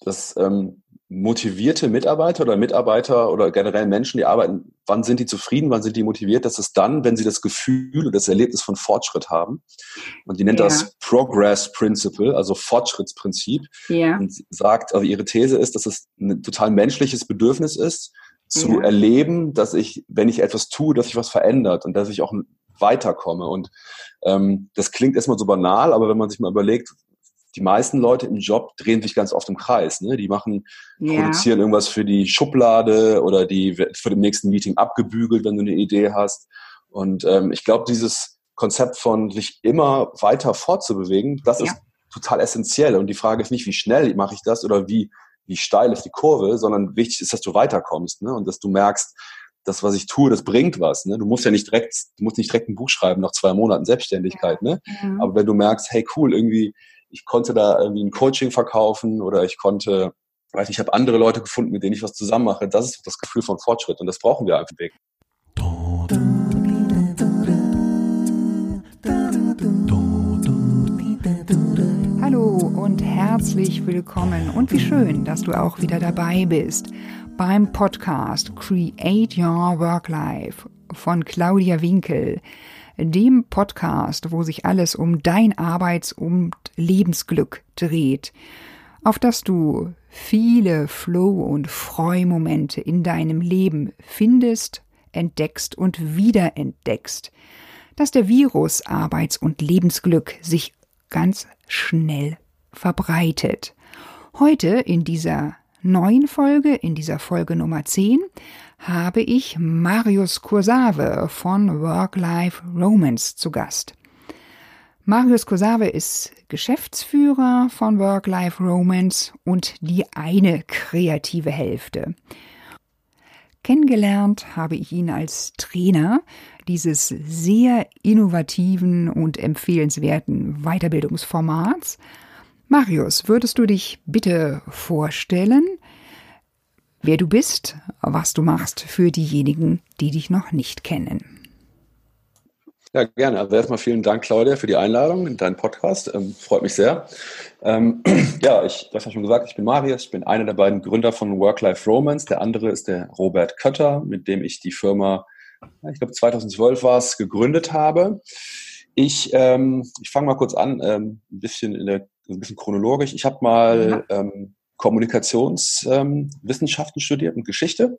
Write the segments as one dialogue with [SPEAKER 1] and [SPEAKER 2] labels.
[SPEAKER 1] dass ähm, motivierte Mitarbeiter oder Mitarbeiter oder generell Menschen, die arbeiten, wann sind die zufrieden, wann sind die motiviert? Das ist dann, wenn sie das Gefühl und das Erlebnis von Fortschritt haben. Und die nennt ja. das Progress Principle, also Fortschrittsprinzip. Ja. Und sagt, also ihre These ist, dass es ein total menschliches Bedürfnis ist, zu ja. erleben, dass ich, wenn ich etwas tue, dass sich was verändert und dass ich auch weiterkomme. Und ähm, das klingt erstmal so banal, aber wenn man sich mal überlegt, die meisten Leute im Job drehen sich ganz oft im Kreis. Ne? Die machen, ja. produzieren irgendwas für die Schublade oder die wird für dem nächsten Meeting abgebügelt, wenn du eine Idee hast. Und ähm, ich glaube, dieses Konzept von sich immer weiter fortzubewegen, das ja. ist total essentiell. Und die Frage ist nicht, wie schnell mache ich das oder wie, wie steil ist die Kurve, sondern wichtig ist, dass du weiterkommst ne? und dass du merkst, das, was ich tue, das bringt was. Ne? Du musst ja nicht direkt, du musst nicht direkt ein Buch schreiben nach zwei Monaten Selbstständigkeit. Ne? Mhm. Aber wenn du merkst, hey cool, irgendwie ich konnte da irgendwie ein Coaching verkaufen oder ich konnte, weiß nicht, ich habe andere Leute gefunden, mit denen ich was zusammen mache. Das ist das Gefühl von Fortschritt und das brauchen wir einfach.
[SPEAKER 2] Hallo und herzlich willkommen und wie schön, dass du auch wieder dabei bist beim Podcast Create Your Work Life von Claudia Winkel dem Podcast, wo sich alles um dein Arbeits- und Lebensglück dreht, auf das du viele Flow- und Freumomente in deinem Leben findest, entdeckst und wiederentdeckst, dass der Virus Arbeits- und Lebensglück sich ganz schnell verbreitet. Heute in dieser neuen Folge, in dieser Folge Nummer 10, habe ich Marius Kursave von Work-Life Romance zu Gast. Marius Kursave ist Geschäftsführer von Work-Life Romance und die eine kreative Hälfte. Kennengelernt habe ich ihn als Trainer dieses sehr innovativen und empfehlenswerten Weiterbildungsformats. Marius, würdest du dich bitte vorstellen? Wer du bist, was du machst für diejenigen, die dich noch nicht kennen.
[SPEAKER 1] Ja, gerne. Also erstmal vielen Dank, Claudia, für die Einladung in deinen Podcast. Ähm, freut mich sehr. Ähm, ja, ich, du hast ja schon gesagt, ich bin Marius, ich bin einer der beiden Gründer von Work-Life Romance. Der andere ist der Robert Kötter, mit dem ich die Firma, ich glaube 2012 war es, gegründet habe. Ich, ähm, ich fange mal kurz an, ähm, ein bisschen in der, ein bisschen chronologisch. Ich habe mal ähm, Kommunikationswissenschaften ähm, studiert und Geschichte.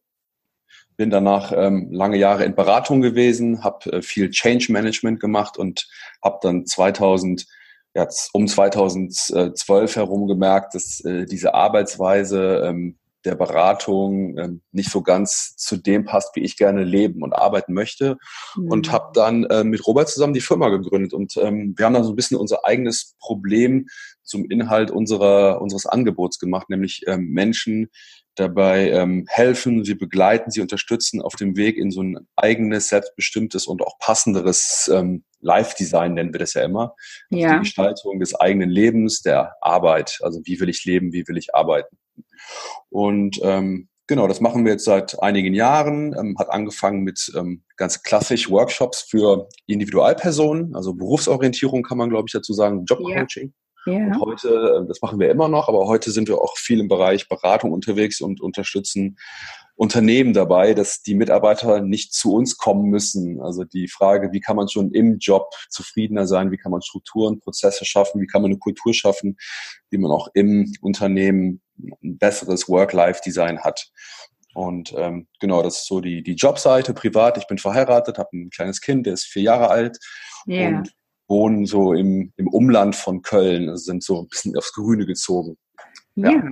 [SPEAKER 1] Bin danach ähm, lange Jahre in Beratung gewesen, habe äh, viel Change Management gemacht und habe dann 2000 ja, um 2012 herum gemerkt, dass äh, diese Arbeitsweise ähm, der Beratung ähm, nicht so ganz zu dem passt, wie ich gerne leben und arbeiten möchte. Mhm. Und habe dann äh, mit Robert zusammen die Firma gegründet. Und ähm, wir haben dann so ein bisschen unser eigenes Problem zum Inhalt unserer, unseres Angebots gemacht, nämlich ähm, Menschen dabei ähm, helfen, sie begleiten, sie unterstützen auf dem Weg in so ein eigenes, selbstbestimmtes und auch passenderes ähm, Live-Design nennen wir das ja immer. Also ja. Die Gestaltung des eigenen Lebens, der Arbeit. Also wie will ich leben, wie will ich arbeiten. Und ähm, genau, das machen wir jetzt seit einigen Jahren. Ähm, hat angefangen mit ähm, ganz klassisch Workshops für Individualpersonen, also Berufsorientierung kann man, glaube ich, dazu sagen, Jobcoaching. Ja. Und heute, ähm, das machen wir immer noch, aber heute sind wir auch viel im Bereich Beratung unterwegs und unterstützen Unternehmen dabei, dass die Mitarbeiter nicht zu uns kommen müssen. Also die Frage, wie kann man schon im Job zufriedener sein, wie kann man Strukturen, Prozesse schaffen, wie kann man eine Kultur schaffen, wie man auch im Unternehmen ein besseres Work-Life-Design hat. Und ähm, genau, das ist so die, die Jobseite privat. Ich bin verheiratet, habe ein kleines Kind, der ist vier Jahre alt. Yeah. Und wohnen so im, im Umland von Köln, also sind so ein bisschen aufs Grüne gezogen.
[SPEAKER 2] Ja. ja.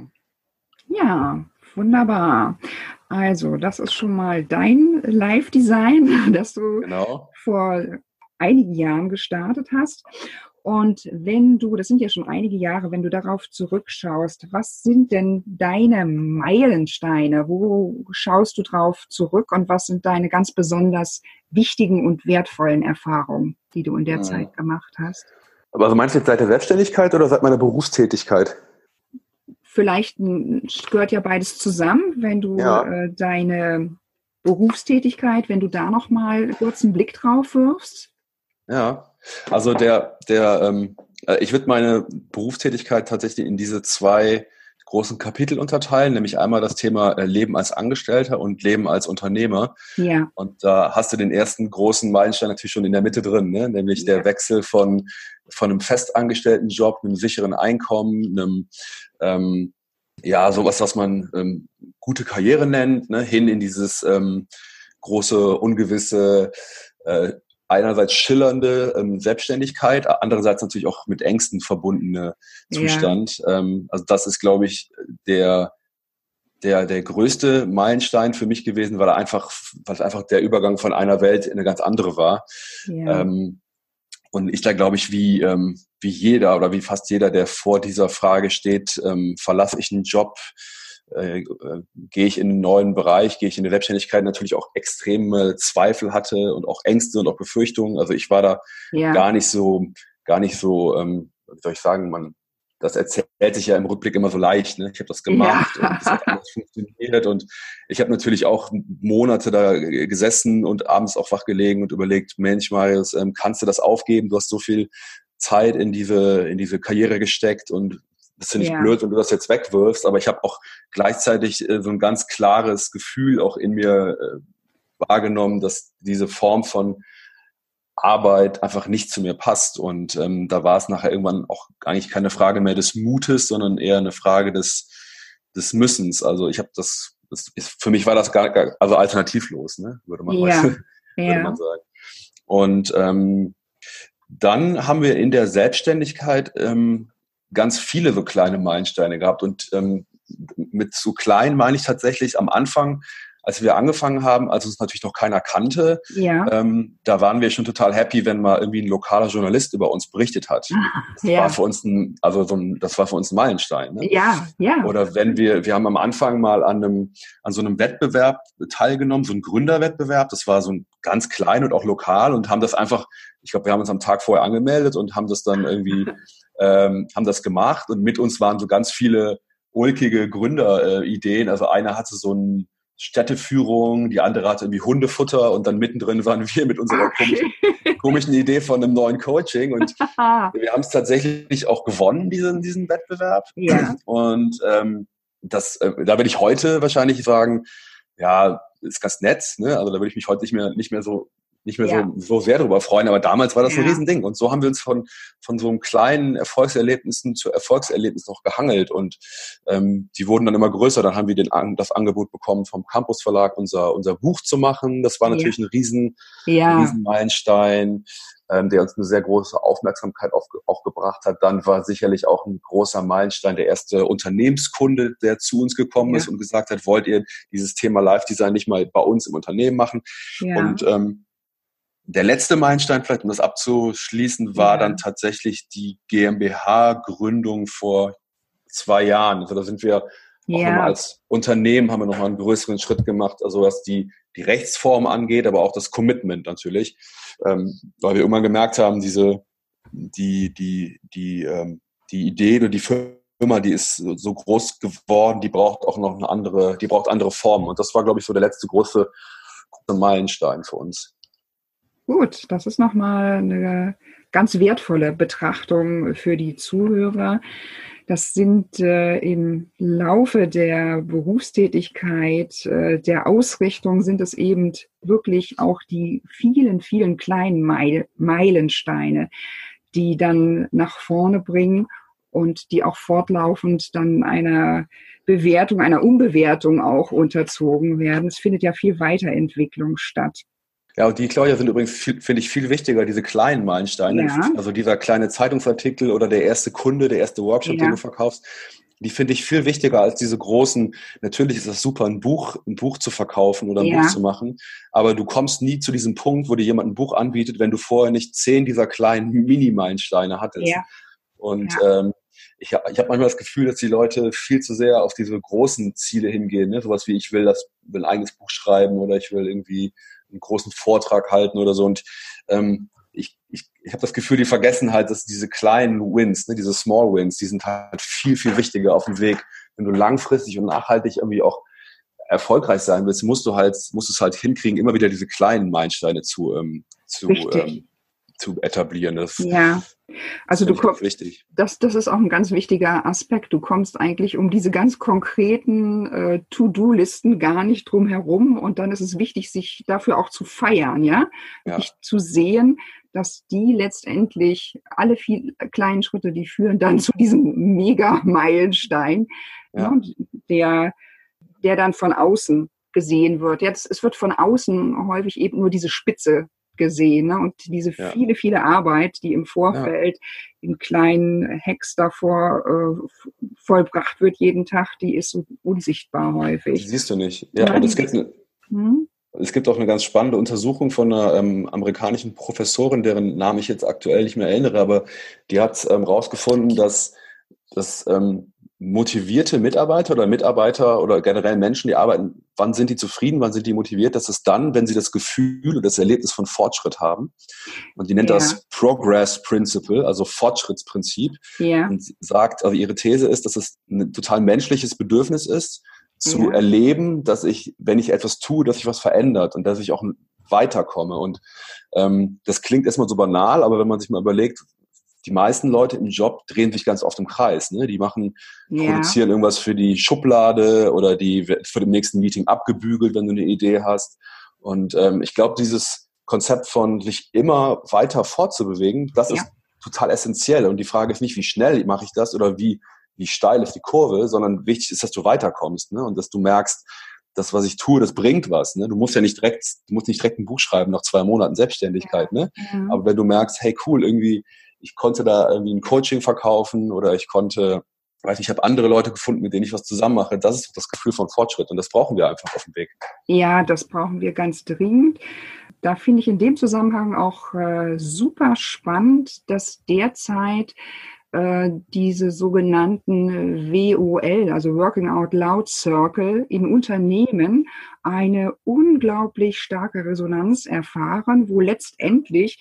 [SPEAKER 2] ja. wunderbar. Also, das ist schon mal dein Live-Design, das du genau. vor einigen Jahren gestartet hast. Und wenn du, das sind ja schon einige Jahre, wenn du darauf zurückschaust, was sind denn deine Meilensteine? Wo schaust du drauf zurück und was sind deine ganz besonders wichtigen und wertvollen Erfahrungen, die du in der ja. Zeit gemacht hast?
[SPEAKER 1] Aber also meinst du jetzt seit der Selbstständigkeit oder seit meiner Berufstätigkeit?
[SPEAKER 2] Vielleicht gehört ja beides zusammen, wenn du ja. äh, deine Berufstätigkeit, wenn du da nochmal kurz einen Blick drauf wirfst.
[SPEAKER 1] Ja, also der, der, ähm, äh, ich würde meine Berufstätigkeit tatsächlich in diese zwei großen Kapitel unterteilen, nämlich einmal das Thema äh, Leben als Angestellter und Leben als Unternehmer.
[SPEAKER 2] Ja.
[SPEAKER 1] Und da hast du den ersten großen Meilenstein natürlich schon in der Mitte drin, ne? nämlich ja. der Wechsel von, von einem festangestellten Job, einem sicheren Einkommen, einem ähm, ja, sowas, was man ähm, gute Karriere nennt, ne, hin in dieses ähm, große, ungewisse, äh, einerseits schillernde ähm, Selbstständigkeit, andererseits natürlich auch mit Ängsten verbundene Zustand. Ja. Ähm, also das ist, glaube ich, der der der größte Meilenstein für mich gewesen, weil er einfach, weil einfach der Übergang von einer Welt in eine ganz andere war. Ja. Ähm, und ich da glaube ich, wie ähm, wie jeder oder wie fast jeder, der vor dieser Frage steht, ähm, verlasse ich einen Job, äh, gehe ich in einen neuen Bereich, gehe ich in die Selbstständigkeit, natürlich auch extreme Zweifel hatte und auch Ängste und auch Befürchtungen. Also ich war da ja. gar nicht so, gar nicht so, ähm, wie soll ich sagen, man, das erzählt sich ja im Rückblick immer so leicht. Ne? Ich habe das gemacht ja. und es hat alles funktioniert und ich habe natürlich auch Monate da gesessen und abends auch wach gelegen und überlegt, Mensch, Marius, ähm, kannst du das aufgeben? Du hast so viel Zeit in diese in diese Karriere gesteckt und das finde ich ja. blöd, wenn du das jetzt wegwirfst, aber ich habe auch gleichzeitig äh, so ein ganz klares Gefühl auch in mir äh, wahrgenommen, dass diese Form von Arbeit einfach nicht zu mir passt. Und ähm, da war es nachher irgendwann auch eigentlich keine Frage mehr des Mutes, sondern eher eine Frage des, des Müssens. Also ich habe das, das ist, für mich war das gar, gar also alternativlos, ne? würde man, ja. mal, würde man sagen. Und ähm, dann haben wir in der Selbstständigkeit ähm, ganz viele so kleine Meilensteine gehabt. Und ähm, mit so klein meine ich tatsächlich am Anfang, als wir angefangen haben, als uns natürlich noch keiner kannte, ja. ähm, da waren wir schon total happy, wenn mal irgendwie ein lokaler Journalist über uns berichtet hat. Das ja. war für uns ein, also so ein, das war für uns ein Meilenstein. Ne?
[SPEAKER 2] Ja, ja.
[SPEAKER 1] Oder wenn wir, wir haben am Anfang mal an einem, an so einem Wettbewerb teilgenommen, so ein Gründerwettbewerb. Das war so ein ganz klein und auch lokal und haben das einfach, ich glaube, wir haben uns am Tag vorher angemeldet und haben das dann irgendwie ähm, haben das gemacht und mit uns waren so ganz viele ulkige Gründerideen. Äh, also einer hatte so ein Städteführung, die andere hatte irgendwie Hundefutter und dann mittendrin waren wir mit unserer komischen, komischen Idee von einem neuen Coaching und wir haben es tatsächlich auch gewonnen, diesen, diesen Wettbewerb. Ja. Und ähm, das, äh, da würde ich heute wahrscheinlich sagen, ja, ist ganz nett, ne? Also da würde ich mich heute nicht mehr, nicht mehr so nicht mehr ja. so, so sehr darüber freuen, aber damals war das ja. ein Riesending. Und so haben wir uns von, von so einem kleinen Erfolgserlebnissen zu Erfolgserlebnis noch gehangelt und ähm, die wurden dann immer größer. Dann haben wir den, das Angebot bekommen vom Campus Verlag, unser, unser Buch zu machen. Das war natürlich ja. ein riesen, ja. riesen Meilenstein. Ähm, der uns eine sehr große Aufmerksamkeit auf, auch gebracht hat. Dann war sicherlich auch ein großer Meilenstein der erste Unternehmenskunde, der zu uns gekommen ja. ist und gesagt hat, wollt ihr dieses Thema Live-Design nicht mal bei uns im Unternehmen machen? Ja. Und ähm, der letzte Meilenstein, vielleicht um das abzuschließen, war ja. dann tatsächlich die GmbH-Gründung vor zwei Jahren. Also da sind wir ja. als Unternehmen haben wir nochmal einen größeren Schritt gemacht, also was die, die Rechtsform angeht, aber auch das Commitment natürlich, ähm, weil wir immer gemerkt haben, diese, die, die, die, ähm, die Idee oder die Firma, die ist so groß geworden, die braucht auch noch eine andere, die braucht andere Formen. Und das war, glaube ich, so der letzte große, große Meilenstein für uns.
[SPEAKER 2] Gut, das ist nochmal eine ganz wertvolle Betrachtung für die Zuhörer. Das sind äh, im Laufe der Berufstätigkeit, äh, der Ausrichtung sind es eben wirklich auch die vielen, vielen kleinen Meil Meilensteine, die dann nach vorne bringen und die auch fortlaufend dann einer Bewertung, einer Umbewertung auch unterzogen werden. Es findet ja viel Weiterentwicklung statt.
[SPEAKER 1] Ja, und die, Claudia, sind übrigens, finde ich, viel wichtiger, diese kleinen Meilensteine. Ja. Also dieser kleine Zeitungsartikel oder der erste Kunde, der erste Workshop, ja. den du verkaufst, die finde ich viel wichtiger als diese großen. Natürlich ist das super, ein Buch, ein Buch zu verkaufen oder ein ja. Buch zu machen, aber du kommst nie zu diesem Punkt, wo dir jemand ein Buch anbietet, wenn du vorher nicht zehn dieser kleinen Mini-Meilensteine hattest. Ja. Und ähm, ich habe ich hab manchmal das Gefühl, dass die Leute viel zu sehr auf diese großen Ziele hingehen. Ne? Sowas wie, ich will das, will ein eigenes Buch schreiben oder ich will irgendwie einen großen Vortrag halten oder so. Und ähm, ich, ich, ich habe das Gefühl, die vergessen halt, dass diese kleinen Wins, ne, diese Small Wins, die sind halt viel, viel wichtiger auf dem Weg. Wenn du langfristig und nachhaltig irgendwie auch erfolgreich sein willst, musst du halt, musst es halt hinkriegen, immer wieder diese kleinen Meilensteine zu, ähm, zu, ähm, zu etablieren. Das
[SPEAKER 2] ja, also du kommst, wichtig. Das, das ist auch ein ganz wichtiger Aspekt. Du kommst eigentlich um diese ganz konkreten äh, To-Do-Listen gar nicht drum herum und dann ist es wichtig, sich dafür auch zu feiern, ja, ja. Nicht zu sehen, dass die letztendlich alle viel kleinen Schritte, die führen dann zu diesem Mega-Meilenstein, ja. ne, der, der dann von außen gesehen wird. Jetzt, es wird von außen häufig eben nur diese Spitze gesehen ne? und diese ja. viele, viele Arbeit, die im Vorfeld ja. in kleinen Hacks davor äh, vollbracht wird jeden Tag, die ist so unsichtbar häufig.
[SPEAKER 1] Die siehst du nicht. Ja, und es gibt, eine, hm? es gibt auch eine ganz spannende Untersuchung von einer ähm, amerikanischen Professorin, deren Namen ich jetzt aktuell nicht mehr erinnere, aber die hat ähm, rausgefunden, dass, dass ähm, motivierte Mitarbeiter oder Mitarbeiter oder generell Menschen, die arbeiten, wann sind die zufrieden, wann sind die motiviert? Das ist dann, wenn sie das Gefühl und das Erlebnis von Fortschritt haben. Und die nennt ja. das Progress Principle, also Fortschrittsprinzip. Ja. Und sagt, also ihre These ist, dass es ein total menschliches Bedürfnis ist, zu ja. erleben, dass ich, wenn ich etwas tue, dass sich was verändert und dass ich auch weiterkomme. Und ähm, das klingt erstmal so banal, aber wenn man sich mal überlegt, die meisten Leute im Job drehen sich ganz oft im Kreis. Ne? Die machen, ja. produzieren irgendwas für die Schublade oder die wird für dem nächsten Meeting abgebügelt, wenn du eine Idee hast. Und ähm, ich glaube, dieses Konzept von sich immer weiter fortzubewegen, das ja. ist total essentiell. Und die Frage ist nicht, wie schnell mache ich das oder wie, wie steil ist die Kurve, sondern wichtig ist, dass du weiterkommst ne? und dass du merkst, das, was ich tue, das bringt was. Ne? Du musst ja nicht direkt, du musst nicht direkt ein Buch schreiben nach zwei Monaten Selbstständigkeit. Ne? Aber wenn du merkst, hey cool, irgendwie ich konnte da irgendwie ein Coaching verkaufen oder ich konnte, weiß nicht, ich habe andere Leute gefunden, mit denen ich was zusammen mache. Das ist das Gefühl von Fortschritt und das brauchen wir einfach auf dem Weg.
[SPEAKER 2] Ja, das brauchen wir ganz dringend. Da finde ich in dem Zusammenhang auch äh, super spannend, dass derzeit äh, diese sogenannten WOL, also Working Out Loud Circle, in Unternehmen eine unglaublich starke Resonanz erfahren, wo letztendlich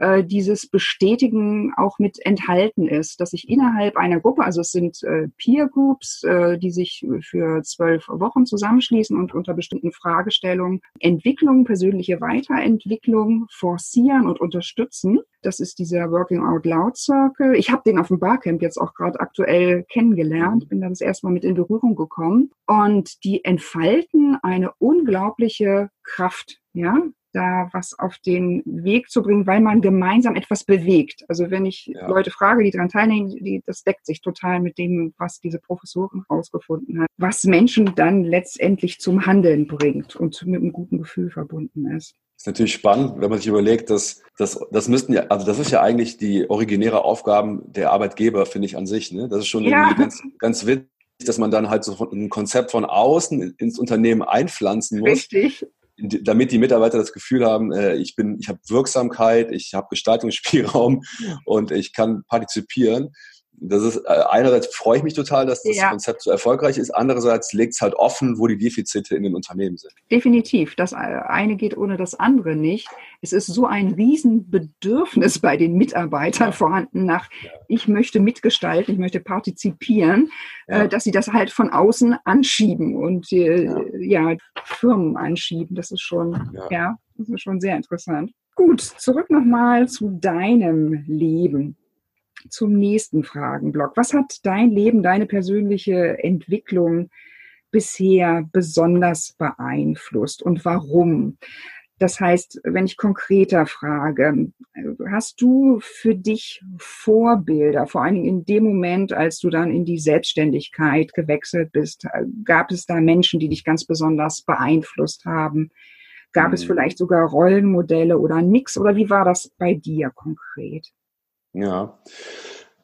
[SPEAKER 2] äh, dieses Bestätigen auch mit enthalten ist, dass ich innerhalb einer Gruppe, also es sind äh, Peer Groups, äh, die sich für zwölf Wochen zusammenschließen und unter bestimmten Fragestellungen Entwicklung, persönliche Weiterentwicklung forcieren und unterstützen. Das ist dieser Working Out Loud Circle. Ich habe den auf dem Barcamp jetzt auch gerade aktuell kennengelernt, bin da das erste Mal mit in Berührung gekommen. Und die entfalten eine unglaubliche Kraft. Ja, da was auf den Weg zu bringen, weil man gemeinsam etwas bewegt. Also wenn ich ja. Leute frage, die daran teilnehmen, die, das deckt sich total mit dem, was diese Professorin herausgefunden hat, was Menschen dann letztendlich zum Handeln bringt und mit einem guten Gefühl verbunden ist.
[SPEAKER 1] Das ist natürlich spannend, wenn man sich überlegt, dass das, das müssten ja, also das ist ja eigentlich die originäre Aufgaben der Arbeitgeber, finde ich an sich. Ne? Das ist schon ja. ganz, ganz witzig, dass man dann halt so ein Konzept von außen ins Unternehmen einpflanzen muss. Richtig damit die Mitarbeiter das Gefühl haben, äh, ich bin, ich habe Wirksamkeit, ich habe Gestaltungsspielraum und ich kann partizipieren das ist äh, einerseits freue ich mich total, dass das ja. Konzept so erfolgreich ist, andererseits legt es halt offen, wo die Defizite in den Unternehmen sind.
[SPEAKER 2] Definitiv. Das äh, eine geht ohne das andere nicht. Es ist so ein Riesenbedürfnis bei den Mitarbeitern ja. vorhanden nach, ja. ich möchte mitgestalten, ich möchte partizipieren, äh, dass sie das halt von außen anschieben und äh, ja. Firmen anschieben. Das ist schon, ja, das ist schon sehr interessant. Gut, zurück nochmal zu deinem Leben zum nächsten Fragenblock. Was hat dein Leben, deine persönliche Entwicklung bisher besonders beeinflusst und warum? Das heißt, wenn ich konkreter frage, hast du für dich Vorbilder, vor allen Dingen in dem Moment, als du dann in die Selbstständigkeit gewechselt bist, gab es da Menschen, die dich ganz besonders beeinflusst haben? Gab mhm. es vielleicht sogar Rollenmodelle oder nix? Oder wie war das bei dir konkret?
[SPEAKER 1] Ja.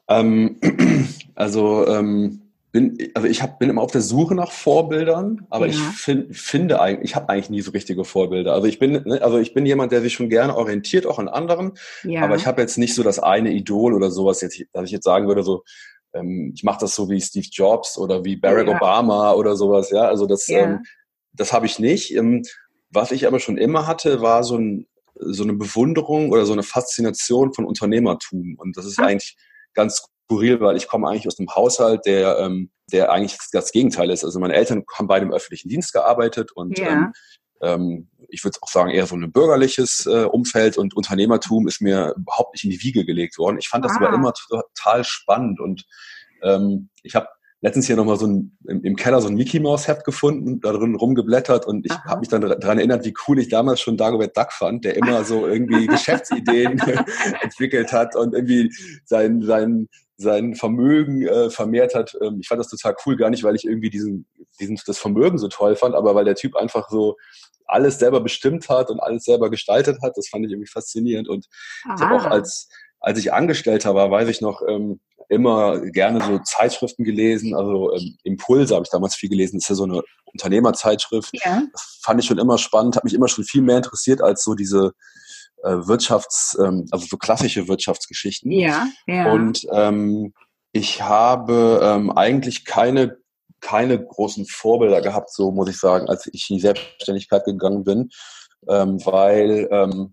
[SPEAKER 1] Ähm, also, ähm, bin, also ich hab, bin immer auf der Suche nach Vorbildern, aber ja. ich find, finde eigentlich, ich habe eigentlich nie so richtige Vorbilder. Also ich bin, ne, also ich bin jemand, der sich schon gerne orientiert, auch an anderen, ja. aber ich habe jetzt nicht so das eine Idol oder sowas, jetzt, dass ich jetzt sagen würde, so, ähm, ich mache das so wie Steve Jobs oder wie Barack ja. Obama oder sowas, ja. Also das, ähm, das habe ich nicht. Ähm, was ich aber schon immer hatte, war so ein so eine Bewunderung oder so eine Faszination von Unternehmertum. Und das ist ah. eigentlich ganz skurril, weil ich komme eigentlich aus einem Haushalt, der, ähm, der eigentlich das Gegenteil ist. Also meine Eltern haben beide im öffentlichen Dienst gearbeitet und ja. ähm, ähm, ich würde auch sagen, eher so ein bürgerliches äh, Umfeld und Unternehmertum ist mir überhaupt nicht in die Wiege gelegt worden. Ich fand das ah. aber immer total spannend und ähm, ich habe letztens hier nochmal so ein, im, im, Keller so ein Mickey Mouse Heft gefunden, da drin rumgeblättert und ich habe mich dann daran erinnert, wie cool ich damals schon Dagobert Duck fand, der immer so irgendwie Geschäftsideen entwickelt hat und irgendwie sein, sein, sein Vermögen äh, vermehrt hat. Ähm, ich fand das total cool, gar nicht, weil ich irgendwie diesen, diesen, das Vermögen so toll fand, aber weil der Typ einfach so alles selber bestimmt hat und alles selber gestaltet hat. Das fand ich irgendwie faszinierend. Und Aha. ich habe auch als, als ich Angestellter war, weiß ich noch, ähm, immer gerne so Zeitschriften gelesen. Also ähm, Impulse habe ich damals viel gelesen. Das ist ja so eine Unternehmerzeitschrift. Ja. Das fand ich schon immer spannend, hat mich immer schon viel mehr interessiert als so diese äh, Wirtschafts-, ähm, also so klassische Wirtschaftsgeschichten.
[SPEAKER 2] Ja, ja.
[SPEAKER 1] Und ähm, ich habe ähm, eigentlich keine keine großen Vorbilder gehabt, so muss ich sagen, als ich in die Selbstständigkeit gegangen bin, ähm, weil ähm,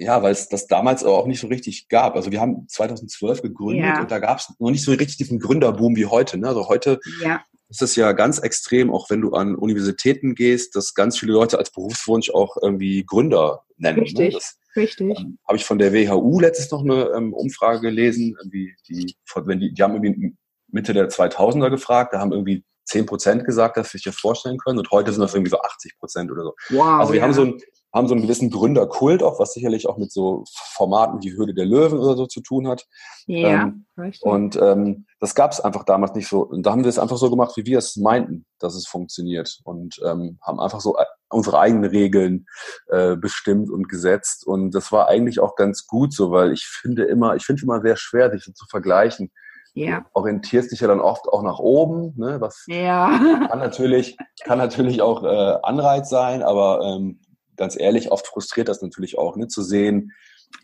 [SPEAKER 1] ja, weil es das damals auch nicht so richtig gab. Also wir haben 2012 gegründet ja. und da gab es noch nicht so richtig diesen Gründerboom wie heute. Ne? Also heute ja. ist es ja ganz extrem, auch wenn du an Universitäten gehst, dass ganz viele Leute als Berufswunsch auch irgendwie Gründer nennen. Ne?
[SPEAKER 2] Richtig. Ne? Das, Richtig.
[SPEAKER 1] Ähm, Habe ich von der WHU letztens noch eine ähm, Umfrage gelesen, irgendwie die, wenn die, die haben irgendwie Mitte der 2000er gefragt, da haben irgendwie 10 Prozent gesagt, dass sie sich das vorstellen können und heute sind das irgendwie so 80 Prozent oder so. Wow, also wir ja. haben so ein, haben so einen gewissen Gründerkult auch, was sicherlich auch mit so Formaten wie Höhle der Löwen oder so zu tun hat.
[SPEAKER 2] Ja, ähm,
[SPEAKER 1] richtig. Und ähm, das gab es einfach damals nicht so. Und da haben wir es einfach so gemacht, wie wir es meinten, dass es funktioniert. Und ähm, haben einfach so äh, unsere eigenen Regeln äh, bestimmt und gesetzt. Und das war eigentlich auch ganz gut so, weil ich finde immer, ich finde immer sehr schwer, sich so zu vergleichen. Ja. Du orientierst dich ja dann oft auch nach oben, ne? was ja. kann natürlich, kann natürlich auch äh, Anreiz sein, aber ähm, ganz ehrlich, oft frustriert das natürlich auch, ne, zu sehen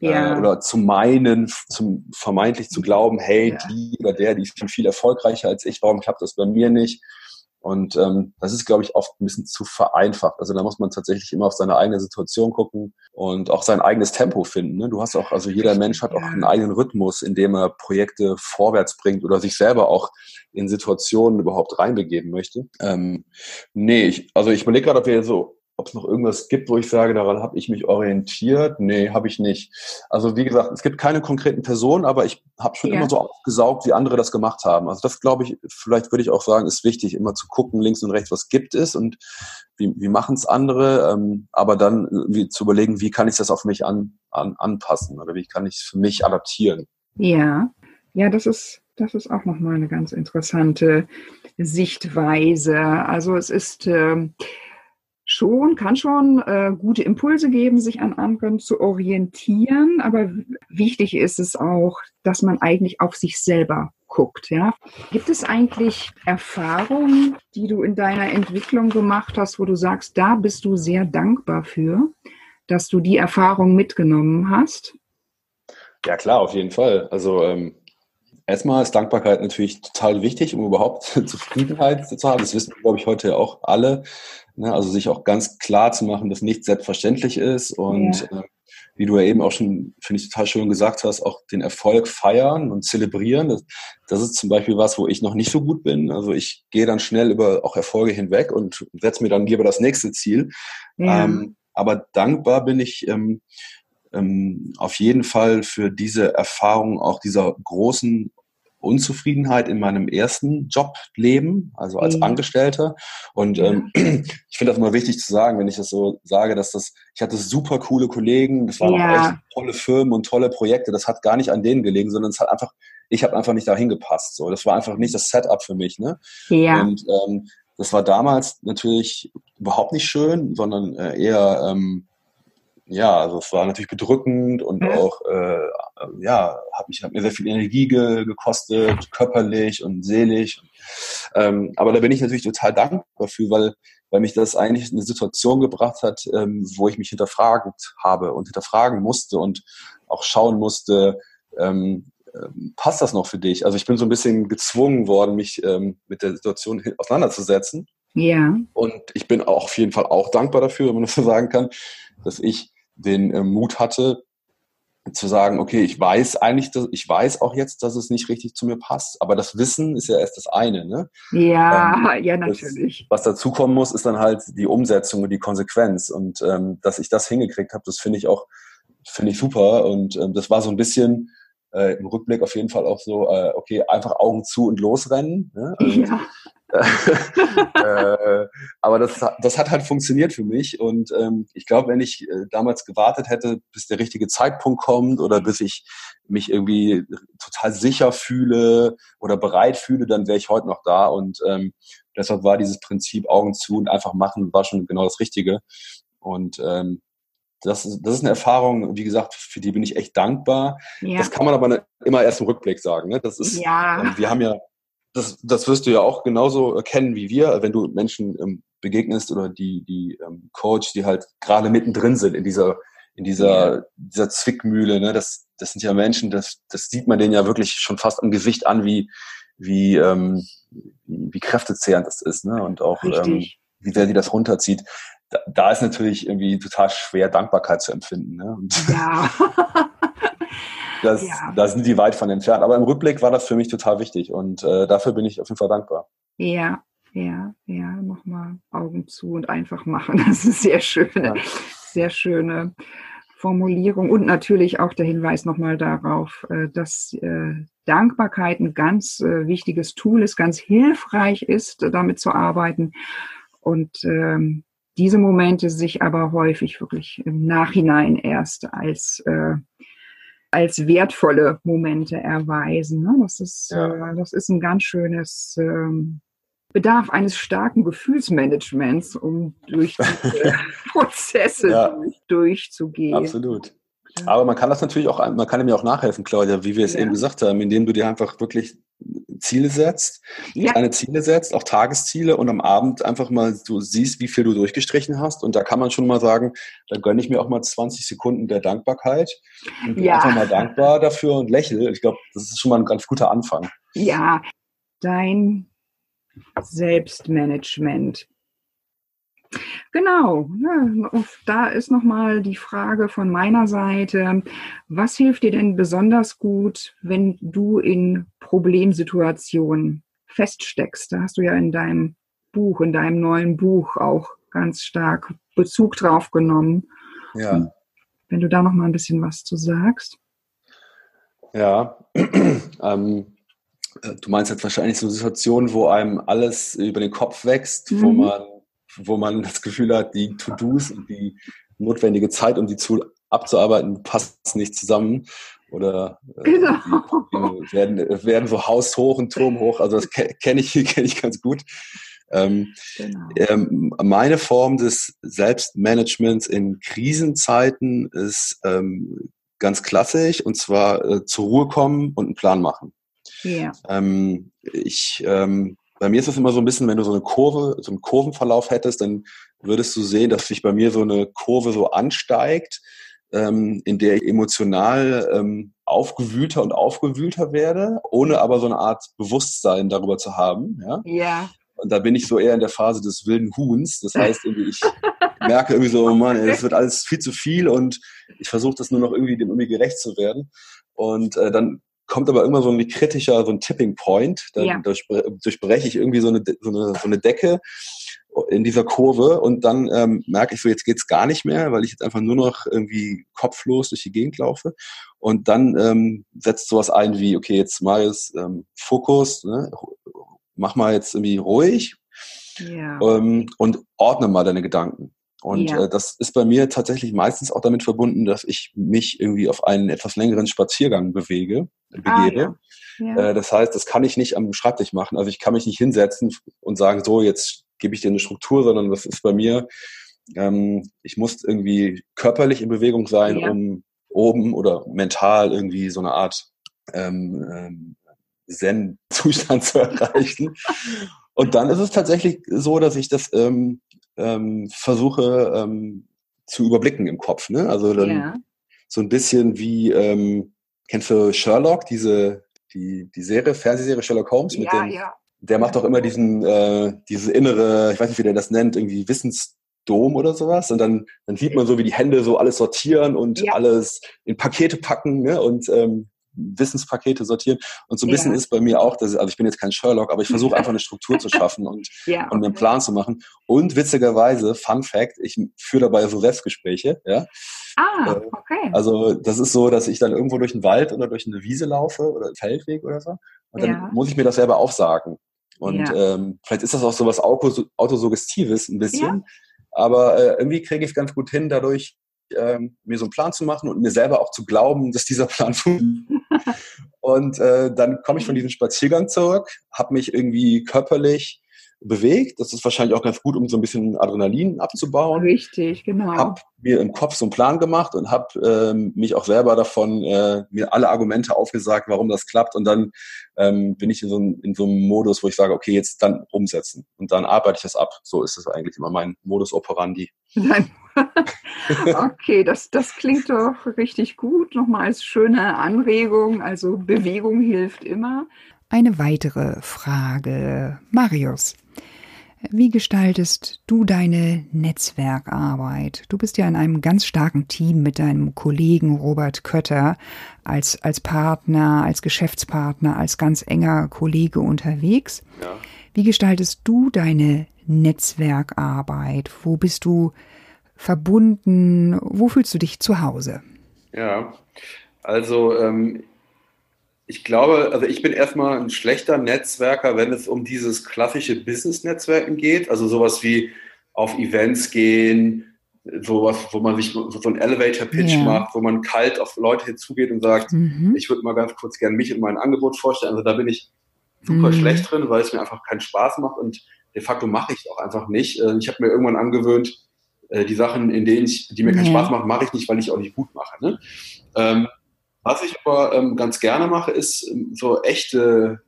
[SPEAKER 1] äh, ja. äh, oder zu meinen, zum vermeintlich zu glauben, hey, ja. die oder der, die ist viel, viel erfolgreicher als ich, warum klappt das bei mir nicht? Und ähm, das ist, glaube ich, oft ein bisschen zu vereinfacht. Also da muss man tatsächlich immer auf seine eigene Situation gucken und auch sein eigenes Tempo finden. Ne? Du hast auch, also jeder Mensch hat auch einen eigenen Rhythmus, in dem er Projekte vorwärts bringt oder sich selber auch in Situationen überhaupt reinbegeben möchte. Ähm, nee, ich, also ich überlege gerade, ob wir so ob es noch irgendwas gibt, wo ich sage, daran habe ich mich orientiert. Nee, habe ich nicht. Also wie gesagt, es gibt keine konkreten Personen, aber ich habe schon ja. immer so aufgesaugt, wie andere das gemacht haben. Also das glaube ich, vielleicht würde ich auch sagen, ist wichtig, immer zu gucken, links und rechts, was gibt es und wie, wie machen es andere, ähm, aber dann wie, zu überlegen, wie kann ich das auf mich an, an, anpassen oder wie kann ich es für mich adaptieren.
[SPEAKER 2] Ja, ja, das ist das ist auch nochmal eine ganz interessante Sichtweise. Also es ist äh, schon, kann schon äh, gute Impulse geben, sich an anderen zu orientieren. Aber wichtig ist es auch, dass man eigentlich auf sich selber guckt. Ja. Gibt es eigentlich Erfahrungen, die du in deiner Entwicklung gemacht hast, wo du sagst, da bist du sehr dankbar für, dass du die Erfahrung mitgenommen hast?
[SPEAKER 1] Ja klar, auf jeden Fall. Also ähm, erstmal ist Dankbarkeit natürlich total wichtig, um überhaupt Zufriedenheit zu haben. Das wissen, glaube ich, heute auch alle. Ne? Also sich auch ganz klar zu machen, dass nichts selbstverständlich ist und ja. äh, wie du ja eben auch schon, finde ich, total schön gesagt hast, auch den Erfolg feiern und zelebrieren. Das, das ist zum Beispiel was, wo ich noch nicht so gut bin. Also ich gehe dann schnell über auch Erfolge hinweg und setze mir dann lieber das nächste Ziel. Ja. Ähm, aber dankbar bin ich ähm, ähm, auf jeden Fall für diese Erfahrung auch dieser großen Unzufriedenheit in meinem ersten Jobleben, also als mhm. Angestellter. Und ähm, ich finde das immer wichtig zu sagen, wenn ich das so sage, dass das, ich hatte super coole Kollegen, das waren ja. auch echt tolle Firmen und tolle Projekte. Das hat gar nicht an denen gelegen, sondern es hat einfach, ich habe einfach nicht dahin gepasst. So, das war einfach nicht das Setup für mich. Ne? Ja. Und ähm, das war damals natürlich überhaupt nicht schön, sondern äh, eher ähm, ja, also es war natürlich bedrückend und mhm. auch, äh, ja, hat mich hat mir sehr viel Energie ge gekostet, körperlich und seelisch. Ähm, aber da bin ich natürlich total dankbar für, weil, weil mich das eigentlich in eine Situation gebracht hat, ähm, wo ich mich hinterfragt habe und hinterfragen musste und auch schauen musste, ähm, ähm passt das noch für dich? Also ich bin so ein bisschen gezwungen worden, mich ähm, mit der Situation auseinanderzusetzen.
[SPEAKER 2] Ja.
[SPEAKER 1] Und ich bin auch auf jeden Fall auch dankbar dafür, wenn man das so sagen kann, dass ich den äh, Mut hatte, zu sagen, okay, ich weiß eigentlich, dass, ich weiß auch jetzt, dass es nicht richtig zu mir passt, aber das Wissen ist ja erst das eine, ne?
[SPEAKER 2] Ja, ähm, ja, natürlich.
[SPEAKER 1] Das, was dazukommen muss, ist dann halt die Umsetzung und die Konsequenz. Und ähm, dass ich das hingekriegt habe, das finde ich auch, finde ich super. Und ähm, das war so ein bisschen äh, im Rückblick auf jeden Fall auch so, äh, okay, einfach Augen zu und losrennen. Ne? Und, ja. äh, aber das, das hat halt funktioniert für mich und ähm, ich glaube, wenn ich äh, damals gewartet hätte, bis der richtige Zeitpunkt kommt oder bis ich mich irgendwie total sicher fühle oder bereit fühle, dann wäre ich heute noch da und ähm, deshalb war dieses Prinzip Augen zu und einfach machen war schon genau das Richtige und ähm, das, das ist eine Erfahrung, wie gesagt, für die bin ich echt dankbar. Ja. Das kann man aber immer erst im Rückblick sagen. Ne? Das ist, ja. Ähm, wir haben ja das, das wirst du ja auch genauso kennen wie wir, wenn du Menschen ähm, begegnest oder die, die ähm, Coach, die halt gerade mittendrin sind in dieser, in dieser, ja. dieser Zwickmühle. Ne? Das, das sind ja Menschen, das, das sieht man denen ja wirklich schon fast am Gesicht an, wie, wie, ähm, wie, kräftezehrend das ist, ne? Und auch ähm, wie sehr die das runterzieht. Da, da ist natürlich irgendwie total schwer, Dankbarkeit zu empfinden. Ne? Und ja. Das, ja. Da sind die weit von entfernt. Aber im Rückblick war das für mich total wichtig und äh, dafür bin ich auf jeden Fall dankbar.
[SPEAKER 2] Ja, ja, ja, nochmal Augen zu und einfach machen. Das ist sehr schöne, ja. sehr schöne Formulierung und natürlich auch der Hinweis nochmal darauf, äh, dass äh, Dankbarkeit ein ganz äh, wichtiges Tool ist, ganz hilfreich ist, damit zu arbeiten und ähm, diese Momente sich aber häufig wirklich im Nachhinein erst als als wertvolle Momente erweisen. Ne? Das, ist, ja. äh, das ist ein ganz schönes ähm, Bedarf eines starken Gefühlsmanagements, um durch diese Prozesse ja. durch, durchzugehen.
[SPEAKER 1] Absolut. Aber man kann das natürlich auch, man kann ihm ja auch nachhelfen, Claudia, wie wir es ja. eben gesagt haben, indem du dir einfach wirklich Ziele setzt, ja. kleine Ziele setzt, auch Tagesziele und am Abend einfach mal du siehst, wie viel du durchgestrichen hast. Und da kann man schon mal sagen, dann gönne ich mir auch mal 20 Sekunden der Dankbarkeit und bin ja. einfach mal dankbar dafür und lächle. Ich glaube, das ist schon mal ein ganz guter Anfang.
[SPEAKER 2] Ja, dein Selbstmanagement Genau, ja, da ist nochmal die Frage von meiner Seite, was hilft dir denn besonders gut, wenn du in Problemsituationen feststeckst? Da hast du ja in deinem Buch, in deinem neuen Buch auch ganz stark Bezug drauf genommen. Ja. Wenn du da noch mal ein bisschen was zu sagst.
[SPEAKER 1] Ja, ähm, äh, du meinst jetzt wahrscheinlich so Situationen, wo einem alles über den Kopf wächst, mhm. wo man wo man das Gefühl hat, die To-Dos und die notwendige Zeit, um die zu abzuarbeiten, passt nicht zusammen. Oder äh, genau. werden, werden so haushoch und Turm hoch. Also das kenne ich, kenn ich ganz gut. Ähm, genau. ähm, meine Form des Selbstmanagements in Krisenzeiten ist ähm, ganz klassisch und zwar äh, zur Ruhe kommen und einen Plan machen. Yeah. Ähm, ich ähm, bei mir ist es immer so ein bisschen, wenn du so eine Kurve, so einen Kurvenverlauf hättest, dann würdest du sehen, dass sich bei mir so eine Kurve so ansteigt, ähm, in der ich emotional ähm, aufgewühlter und aufgewühlter werde, ohne aber so eine Art Bewusstsein darüber zu haben. Ja.
[SPEAKER 2] ja.
[SPEAKER 1] Und da bin ich so eher in der Phase des wilden Huhns. Das heißt, irgendwie ich merke irgendwie so, oh Mann, es wird alles viel zu viel und ich versuche das nur noch irgendwie dem irgendwie gerecht zu werden. Und äh, dann kommt aber immer so ein kritischer, so ein Tipping Point. Dann ja. durchbreche ich irgendwie so eine, so, eine, so eine Decke in dieser Kurve und dann ähm, merke ich so, jetzt geht's gar nicht mehr, weil ich jetzt einfach nur noch irgendwie kopflos durch die Gegend laufe. Und dann ähm, setzt sowas ein wie, okay, jetzt jetzt ähm, Fokus, ne? mach mal jetzt irgendwie ruhig ja. ähm, und ordne mal deine Gedanken. Und ja. äh, das ist bei mir tatsächlich meistens auch damit verbunden, dass ich mich irgendwie auf einen etwas längeren Spaziergang bewege, ah, begebe. Ah, ja. Ja. Äh, das heißt, das kann ich nicht am Schreibtisch machen. Also ich kann mich nicht hinsetzen und sagen, so, jetzt gebe ich dir eine Struktur, sondern das ist bei mir, ähm, ich muss irgendwie körperlich in Bewegung sein, um oben oder mental irgendwie so eine Art ähm, ähm, Zen-Zustand zu erreichen. Und dann ist es tatsächlich so, dass ich das ähm, ähm, versuche ähm, zu überblicken im Kopf. Ne? Also dann ja. so ein bisschen wie, ähm, kennst du Sherlock, diese die, die Serie, Fernsehserie Sherlock Holmes mit ja, dem, ja. der macht doch immer diesen, äh, diese innere, ich weiß nicht, wie der das nennt, irgendwie Wissens, Dom oder sowas. Und dann, dann sieht man so, wie die Hände so alles sortieren und alles in Pakete packen ne? und ähm, Wissenspakete sortieren. Und so ein bisschen ist bei mir auch, dass, also ich bin jetzt kein Sherlock, aber ich versuche einfach eine Struktur zu schaffen und, ja, und einen Plan zu machen. Und witzigerweise, Fun Fact, ich führe dabei so Selbstgespräche, ja.
[SPEAKER 2] Ah, äh, okay.
[SPEAKER 1] Also das ist so, dass ich dann irgendwo durch den Wald oder durch eine Wiese laufe oder einen Feldweg oder so. Und dann ja. muss ich mir das selber aufsagen. Und ja. ähm, vielleicht ist das auch so was Autosuggestives ein bisschen. Ja. Aber äh, irgendwie kriege ich es ganz gut hin, dadurch ähm, mir so einen Plan zu machen und mir selber auch zu glauben, dass dieser Plan funktioniert. Und äh, dann komme ich von diesem Spaziergang zurück, habe mich irgendwie körperlich bewegt. Das ist wahrscheinlich auch ganz gut, um so ein bisschen Adrenalin abzubauen.
[SPEAKER 2] Richtig, genau.
[SPEAKER 1] Hab mir im Kopf so einen Plan gemacht und habe ähm, mich auch selber davon äh, mir alle Argumente aufgesagt, warum das klappt. Und dann ähm, bin ich in so, in so einem Modus, wo ich sage, okay, jetzt dann umsetzen und dann arbeite ich das ab. So ist es eigentlich immer mein Modus operandi.
[SPEAKER 2] okay, das, das klingt doch richtig gut. Nochmal als schöne Anregung. Also Bewegung hilft immer. Eine weitere Frage. Marius, wie gestaltest du deine Netzwerkarbeit? Du bist ja in einem ganz starken Team mit deinem Kollegen Robert Kötter als, als Partner, als Geschäftspartner, als ganz enger Kollege unterwegs. Ja. Wie gestaltest du deine Netzwerkarbeit? Wo bist du verbunden? Wo fühlst du dich zu Hause?
[SPEAKER 1] Ja, also ähm, ich glaube, also ich bin erstmal ein schlechter Netzwerker, wenn es um dieses klassische Business-Netzwerken geht, also sowas wie auf Events gehen, sowas, wo man sich so einen Elevator-Pitch ja. macht, wo man kalt auf Leute hinzugeht und sagt, mhm. ich würde mal ganz kurz gerne mich und mein Angebot vorstellen. Also da bin ich super mhm. schlecht drin, weil es mir einfach keinen Spaß macht und de facto mache ich es auch einfach nicht. Äh, ich habe mir irgendwann angewöhnt, äh, die Sachen, in denen ich, die mir keinen ja. Spaß machen, mache ich nicht, weil ich auch nicht gut mache. Ne? Was ich aber ähm, ganz gerne mache, ist ähm, so echte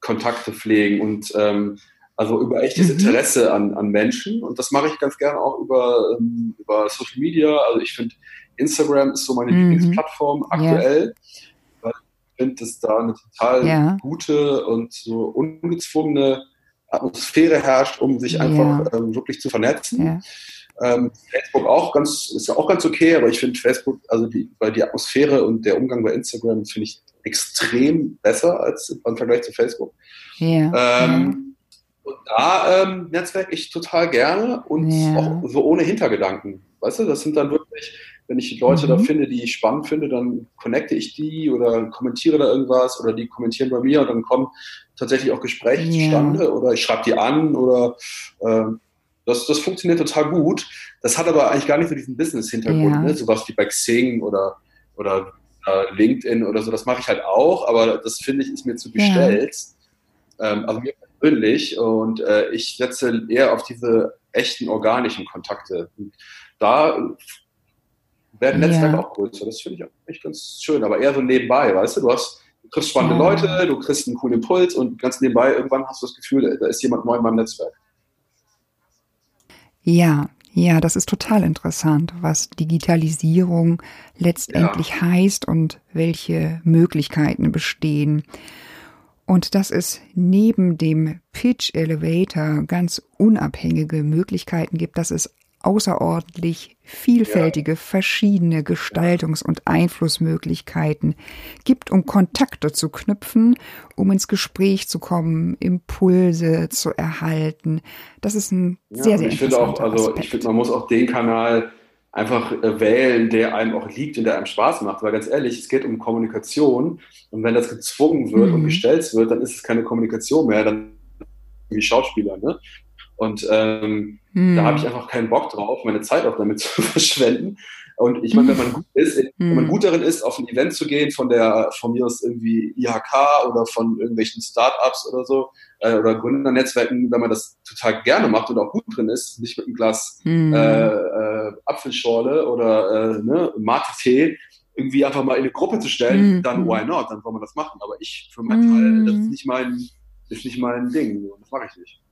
[SPEAKER 1] Kontakte pflegen und ähm, also über echtes mhm. Interesse an, an Menschen. Und das mache ich ganz gerne auch über, ähm, über Social Media. Also ich finde, Instagram ist so meine mhm. Lieblingsplattform aktuell. Weil ich finde, dass da eine total ja. gute und so ungezwungene Atmosphäre herrscht, um sich einfach ja. ähm, wirklich zu vernetzen. Ähm, Facebook auch ganz, ist ja auch ganz okay, aber ich finde Facebook, also die, weil die Atmosphäre und der Umgang bei Instagram finde ich extrem besser als im Vergleich zu Facebook. Ja. Ähm, und da ähm, netzwerke ich total gerne und ja. auch so ohne Hintergedanken. Weißt du, das sind dann wirklich, wenn ich Leute mhm. da finde, die ich spannend finde, dann connecte ich die oder kommentiere da irgendwas oder die kommentieren bei mir und dann kommen tatsächlich auch Gespräche ja. zustande oder ich schreibe die an oder äh, das, das funktioniert total gut. Das hat aber eigentlich gar nicht so diesen Business-Hintergrund, ja. ne? sowas wie bei Xing oder, oder äh, LinkedIn oder so. Das mache ich halt auch, aber das finde ich ist mir zu gestellt. Ja. Ähm, also mir persönlich und äh, ich setze eher auf diese echten organischen Kontakte. Und da werden Netzwerke ja. auch größer. Das finde ich auch echt ganz schön, aber eher so nebenbei, weißt du, du hast du kriegst spannende ja. Leute, du kriegst einen coolen Impuls und ganz nebenbei irgendwann hast du das Gefühl, da ist jemand neu in meinem Netzwerk.
[SPEAKER 2] Ja, ja, das ist total interessant, was Digitalisierung letztendlich ja. heißt und welche Möglichkeiten bestehen. Und dass es neben dem Pitch Elevator ganz unabhängige Möglichkeiten gibt, dass es außerordentlich vielfältige, ja. verschiedene Gestaltungs- und Einflussmöglichkeiten gibt, um Kontakte zu knüpfen, um ins Gespräch zu kommen, Impulse zu erhalten. Das ist ein ja, sehr, sehr
[SPEAKER 1] ich finde auch, also Aspekt. ich finde, man muss auch den Kanal einfach äh, wählen, der einem auch liegt und der einem Spaß macht. Weil ganz ehrlich, es geht um Kommunikation und wenn das gezwungen wird mhm. und gestellt wird, dann ist es keine Kommunikation mehr, dann wie Schauspieler. Ne? Und ähm, hm. da habe ich einfach keinen Bock drauf, meine Zeit auch damit zu verschwenden. Und ich meine, wenn man gut ist, hm. wenn man gut darin ist, auf ein Event zu gehen, von der, von mir aus irgendwie IHK oder von irgendwelchen Startups oder so, äh, oder Gründernetzwerken, wenn man das total gerne macht und auch gut drin ist, nicht mit einem Glas hm. äh, äh, Apfelschorle oder äh, ne, Mate-Tee, irgendwie einfach mal in eine Gruppe zu stellen, hm. dann why not, dann soll man das machen. Aber ich für meinen Teil, das ist hm. nicht mein, ist nicht mein Ding, das mache ich nicht.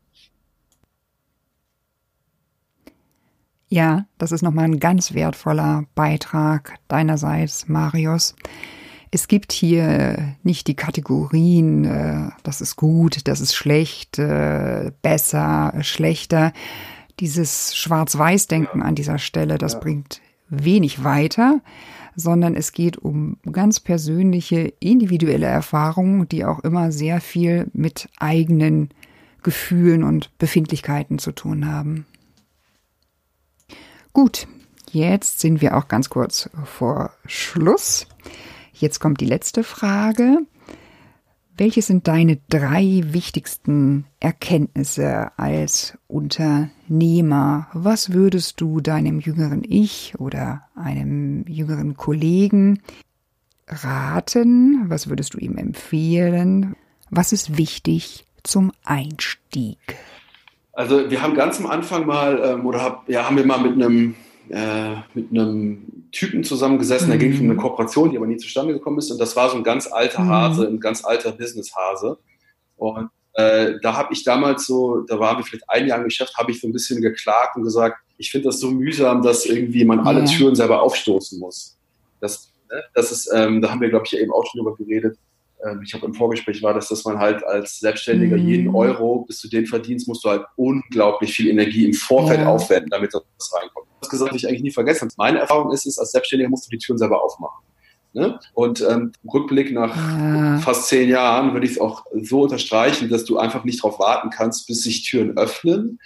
[SPEAKER 2] Ja, das ist nochmal ein ganz wertvoller Beitrag deinerseits, Marius. Es gibt hier nicht die Kategorien, äh, das ist gut, das ist schlecht, äh, besser, schlechter. dieses Schwarz-Weiß-Denken an dieser Stelle, das ja. bringt wenig weiter, sondern es geht um ganz persönliche, individuelle Erfahrungen, die auch immer sehr viel mit eigenen Gefühlen und Befindlichkeiten zu tun haben. Gut, jetzt sind wir auch ganz kurz vor Schluss. Jetzt kommt die letzte Frage. Welche sind deine drei wichtigsten Erkenntnisse als Unternehmer? Was würdest du deinem jüngeren Ich oder einem jüngeren Kollegen raten? Was würdest du ihm empfehlen? Was ist wichtig zum Einstieg?
[SPEAKER 1] Also wir haben ganz am Anfang mal, ähm, oder hab, ja, haben wir mal mit einem äh, mit einem Typen zusammengesessen, mhm. da ging es um eine Kooperation, die aber nie zustande gekommen ist. Und das war so ein ganz alter mhm. Hase, ein ganz alter Business-Hase. Und äh, da habe ich damals so, da waren wir vielleicht ein Jahr im Geschäft, habe ich so ein bisschen geklagt und gesagt, ich finde das so mühsam, dass irgendwie man alle ja. Türen selber aufstoßen muss. Das, ne, das ist, ähm, da haben wir, glaube ich, eben auch schon drüber geredet. Ähm, ich habe im Vorgespräch war das, dass man halt als Selbstständiger mhm. jeden Euro, bis du den verdienst, musst du halt unglaublich viel Energie im Vorfeld ja. aufwenden, damit das reinkommt. Das gesagt, ich eigentlich nie vergessen. Meine Erfahrung ist es, als Selbstständiger musst du die Türen selber aufmachen. Ne? Und ähm, Rückblick nach ja. fast zehn Jahren würde ich es auch so unterstreichen, dass du einfach nicht darauf warten kannst, bis sich Türen öffnen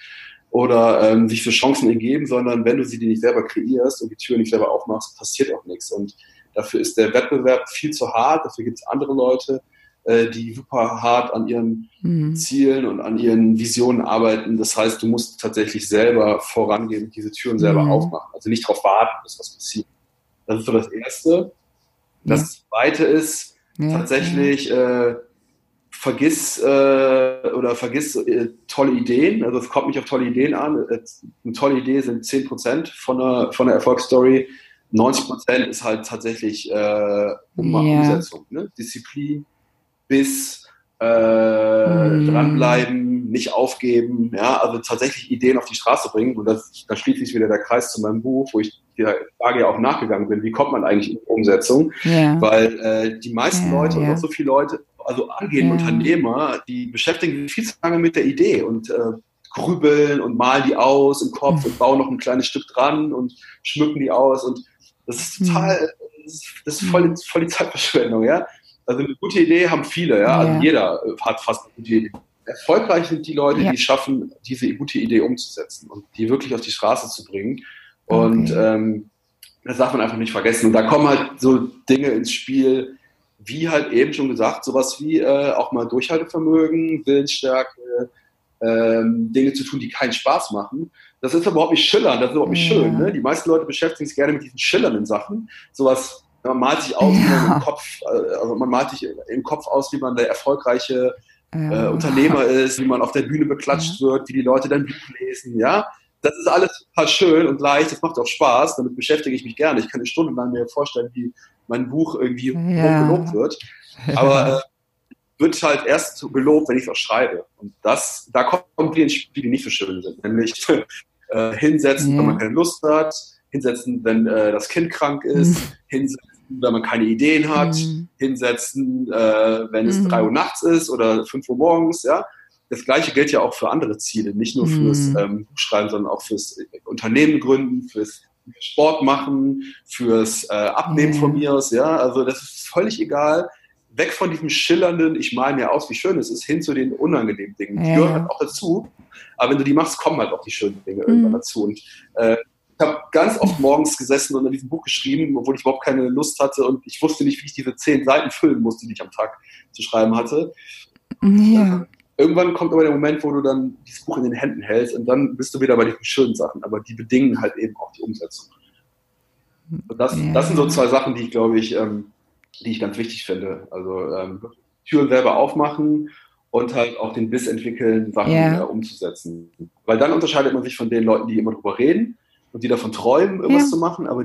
[SPEAKER 1] oder ähm, sich für Chancen ergeben, sondern wenn du sie dir nicht selber kreierst und die Türen nicht selber aufmachst, passiert auch nichts. Und dafür ist der Wettbewerb viel zu hart, dafür gibt es andere Leute, äh, die super hart an ihren mhm. Zielen und an ihren Visionen arbeiten. Das heißt, du musst tatsächlich selber vorangehen, diese Türen selber mhm. aufmachen. Also nicht darauf warten, bis was passiert. Das ist so das Erste. Das ja. Zweite ist ja, tatsächlich, ja. Äh, vergiss äh, oder vergiss äh, tolle Ideen. Also es kommt nicht auf tolle Ideen an. Eine tolle Idee sind 10% von einer, von einer Erfolgsstory. 90% ist halt tatsächlich äh, Umsetzung. Ne? Disziplin, Biss, äh, mm. dranbleiben, nicht aufgeben, ja, also tatsächlich Ideen auf die Straße bringen. Und das, da schließt sich wieder der Kreis zu meinem Buch, wo ich der Frage ja auch nachgegangen bin, wie kommt man eigentlich in die Umsetzung? Yeah. Weil äh, die meisten yeah, Leute yeah. so viele Leute, also angehende Unternehmer, die beschäftigen sich viel zu lange mit der Idee und äh, grübeln und malen die aus im Kopf und bauen noch ein kleines Stück dran und schmücken die aus und das ist total, das ist, das ist voll, voll die Zeitverschwendung, ja. Also eine gute Idee haben viele, ja. Also jeder äh, hat fast eine gute Idee. Erfolgreich sind die Leute, ja. die schaffen, diese gute Idee umzusetzen und die wirklich auf die Straße zu bringen. Und okay. ähm, das darf man einfach nicht vergessen. Und da kommen halt so Dinge ins Spiel, wie halt eben schon gesagt, sowas wie äh, auch mal Durchhaltevermögen, Willensstärke, ähm, Dinge zu tun, die keinen Spaß machen. Das ist überhaupt nicht schillernd, das ist überhaupt nicht ja. schön. Ne? Die meisten Leute beschäftigen sich gerne mit diesen schillernden Sachen. Sowas man malt sich aus, ja. im Kopf, äh, also man malt sich im Kopf aus, wie man der erfolgreiche ja. äh, Unternehmer ist, wie man auf der Bühne beklatscht wird, wie die Leute dein Buch lesen, ja. Das ist alles total schön und leicht, das macht auch Spaß, damit beschäftige ich mich gerne. Ich kann mir stundenlang mir vorstellen, wie mein Buch irgendwie ja. gelobt wird. Aber äh, wird halt erst gelobt, wenn ich es auch schreibe. Und das, da kommen die ins Spiel, die nicht so schön sind. Nämlich äh, hinsetzen, wenn man keine Lust hat, hinsetzen, wenn äh, das Kind krank ist, mhm. hinsetzen, wenn man keine Ideen hat, mhm. hinsetzen, äh, wenn es mhm. drei Uhr nachts ist oder fünf Uhr morgens, ja. Das gleiche gilt ja auch für andere Ziele, nicht nur fürs mhm. ähm, Buchschreiben, sondern auch fürs Unternehmen gründen, fürs Sport machen, fürs äh, Abnehmen von mir aus, ja. Also das ist völlig egal. Weg von diesem schillernden, ich male mir aus, wie schön es ist, hin zu den unangenehmen Dingen. Die gehören halt auch dazu. Aber wenn du die machst, kommen halt auch die schönen Dinge irgendwann mhm. dazu. Und äh, ich habe ganz oft morgens gesessen und an diesem Buch geschrieben, obwohl ich überhaupt keine Lust hatte und ich wusste nicht, wie ich diese zehn Seiten füllen musste, die ich am Tag zu schreiben hatte. Ja. Irgendwann kommt aber der Moment, wo du dann dieses Buch in den Händen hältst und dann bist du wieder bei diesen schönen Sachen, aber die bedingen halt eben auch die Umsetzung. Und das, ja. das sind so zwei Sachen, die ich glaube ich, ähm, die ich ganz wichtig finde. Also ähm, Türen selber aufmachen und halt auch den Biss entwickeln, Sachen ja. äh, umzusetzen. Weil dann unterscheidet man sich von den Leuten, die immer drüber reden und die davon träumen, irgendwas ja. zu machen, aber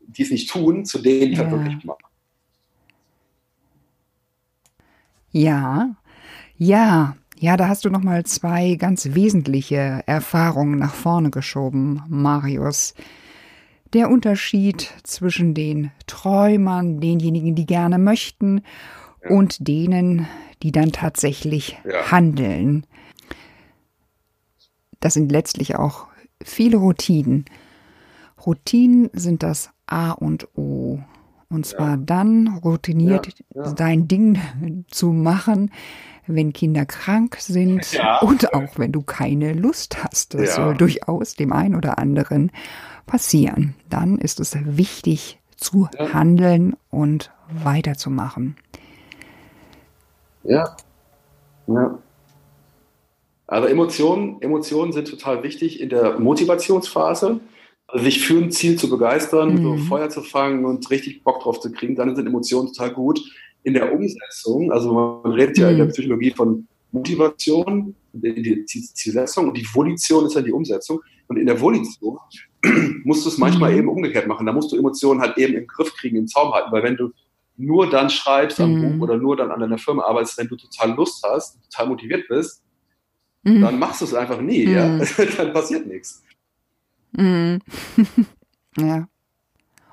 [SPEAKER 1] die es nicht tun, zu denen die ja. halt wirklich machen.
[SPEAKER 2] Ja, ja, ja, da hast du noch mal zwei ganz wesentliche Erfahrungen nach vorne geschoben, Marius. Der Unterschied zwischen den Träumern, denjenigen, die gerne möchten, ja. und denen, die dann tatsächlich ja. handeln. das sind letztlich auch viele Routinen. Routinen sind das A und O. Und zwar ja. dann routiniert dein Ding zu machen, wenn Kinder krank sind und auch wenn du keine Lust hast. Das soll durchaus dem einen oder anderen passieren. Dann ist es wichtig zu handeln und weiterzumachen.
[SPEAKER 1] Ja. Ja. Also Emotionen, Emotionen sind total wichtig in der Motivationsphase. Also sich für ein Ziel zu begeistern, mhm. so Feuer zu fangen und richtig Bock drauf zu kriegen, dann sind Emotionen total gut. In der Umsetzung, also man redet ja in der mhm. Psychologie von Motivation, die Zielsetzung und die Volition ist dann die Umsetzung. Und in der Volition musst du es manchmal mhm. eben umgekehrt machen. Da musst du Emotionen halt eben im Griff kriegen, im Zaum halten, weil wenn du nur dann schreibst am mhm. Buch oder nur dann an deiner Firma arbeitest, wenn du total Lust hast, total motiviert bist, mhm. dann machst du es einfach nie, ja? Mhm. dann passiert nichts.
[SPEAKER 2] Mhm. ja.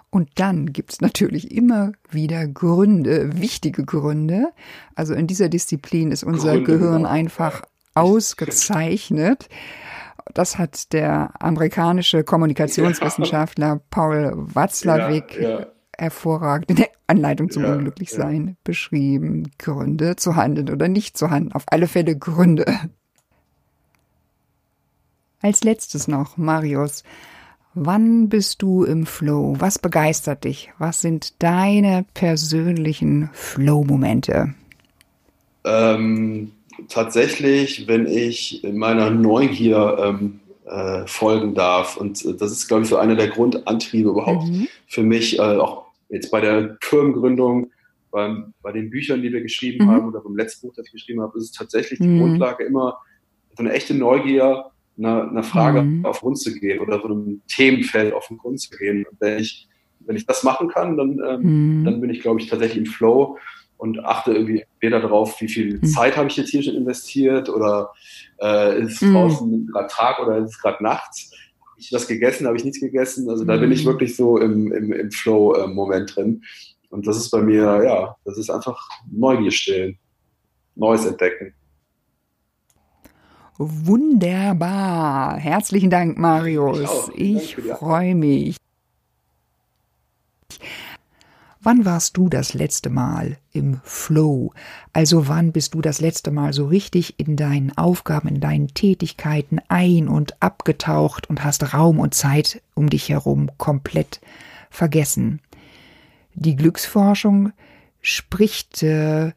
[SPEAKER 2] Und dann gibt es natürlich immer wieder Gründe, wichtige Gründe. Also in dieser Disziplin ist unser Gründe, Gehirn genau. einfach ausgezeichnet. Das hat der amerikanische Kommunikationswissenschaftler ja. Paul Watzlawick ja, ja. hervorragend in der Anleitung zum Unglücklichsein beschrieben. Gründe zu handeln oder nicht zu handeln. Auf alle Fälle Gründe. Als letztes noch, Marius. Wann bist du im Flow? Was begeistert dich? Was sind deine persönlichen Flow-Momente?
[SPEAKER 1] Ähm, tatsächlich, wenn ich meiner Neugier ähm, äh, folgen darf. Und äh, das ist, glaube ich, so einer der Grundantriebe überhaupt mhm. für mich, äh, auch jetzt bei der Firmengründung, beim, bei den Büchern, die wir geschrieben mhm. haben oder beim letzten Buch, das ich geschrieben habe, ist es tatsächlich die mhm. Grundlage immer so eine echte Neugier, einer, einer Frage mhm. auf den Grund zu gehen oder so einem Themenfeld auf den Grund zu gehen. Und wenn ich, wenn ich das machen kann, dann, ähm, mhm. dann bin ich, glaube ich, tatsächlich im Flow und achte irgendwie weder darauf, wie viel mhm. Zeit habe ich jetzt hier schon investiert oder äh, ist es mhm. draußen gerade Tag oder ist es gerade nachts. Habe ich was gegessen, habe ich nichts gegessen. Also da bin ich mhm. wirklich so im, im, im Flow-Moment drin. Und das ist bei mir, ja, das ist einfach Neugier stillen, Neues entdecken.
[SPEAKER 2] Wunderbar. Herzlichen Dank, Marius. Ich, ich freue mich. Wann warst du das letzte Mal im Flow? Also wann bist du das letzte Mal so richtig in deinen Aufgaben, in deinen Tätigkeiten ein und abgetaucht und hast Raum und Zeit um dich herum komplett vergessen? Die Glücksforschung spricht äh,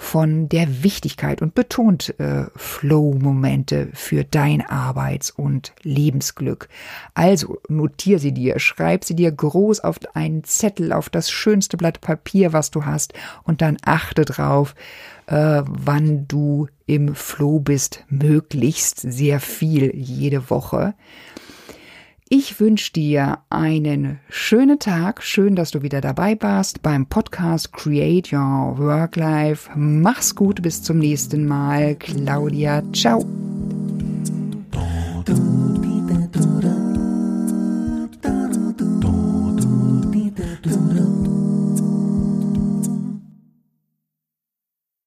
[SPEAKER 2] von der Wichtigkeit und betont äh, Flow-Momente für dein Arbeits- und Lebensglück. Also notier sie dir, schreib sie dir groß auf einen Zettel, auf das schönste Blatt Papier, was du hast, und dann achte drauf, äh, wann du im Flow bist, möglichst sehr viel jede Woche. Ich wünsche dir einen schönen Tag. Schön, dass du wieder dabei warst beim Podcast Create Your Work Life. Mach's gut, bis zum nächsten Mal. Claudia, ciao.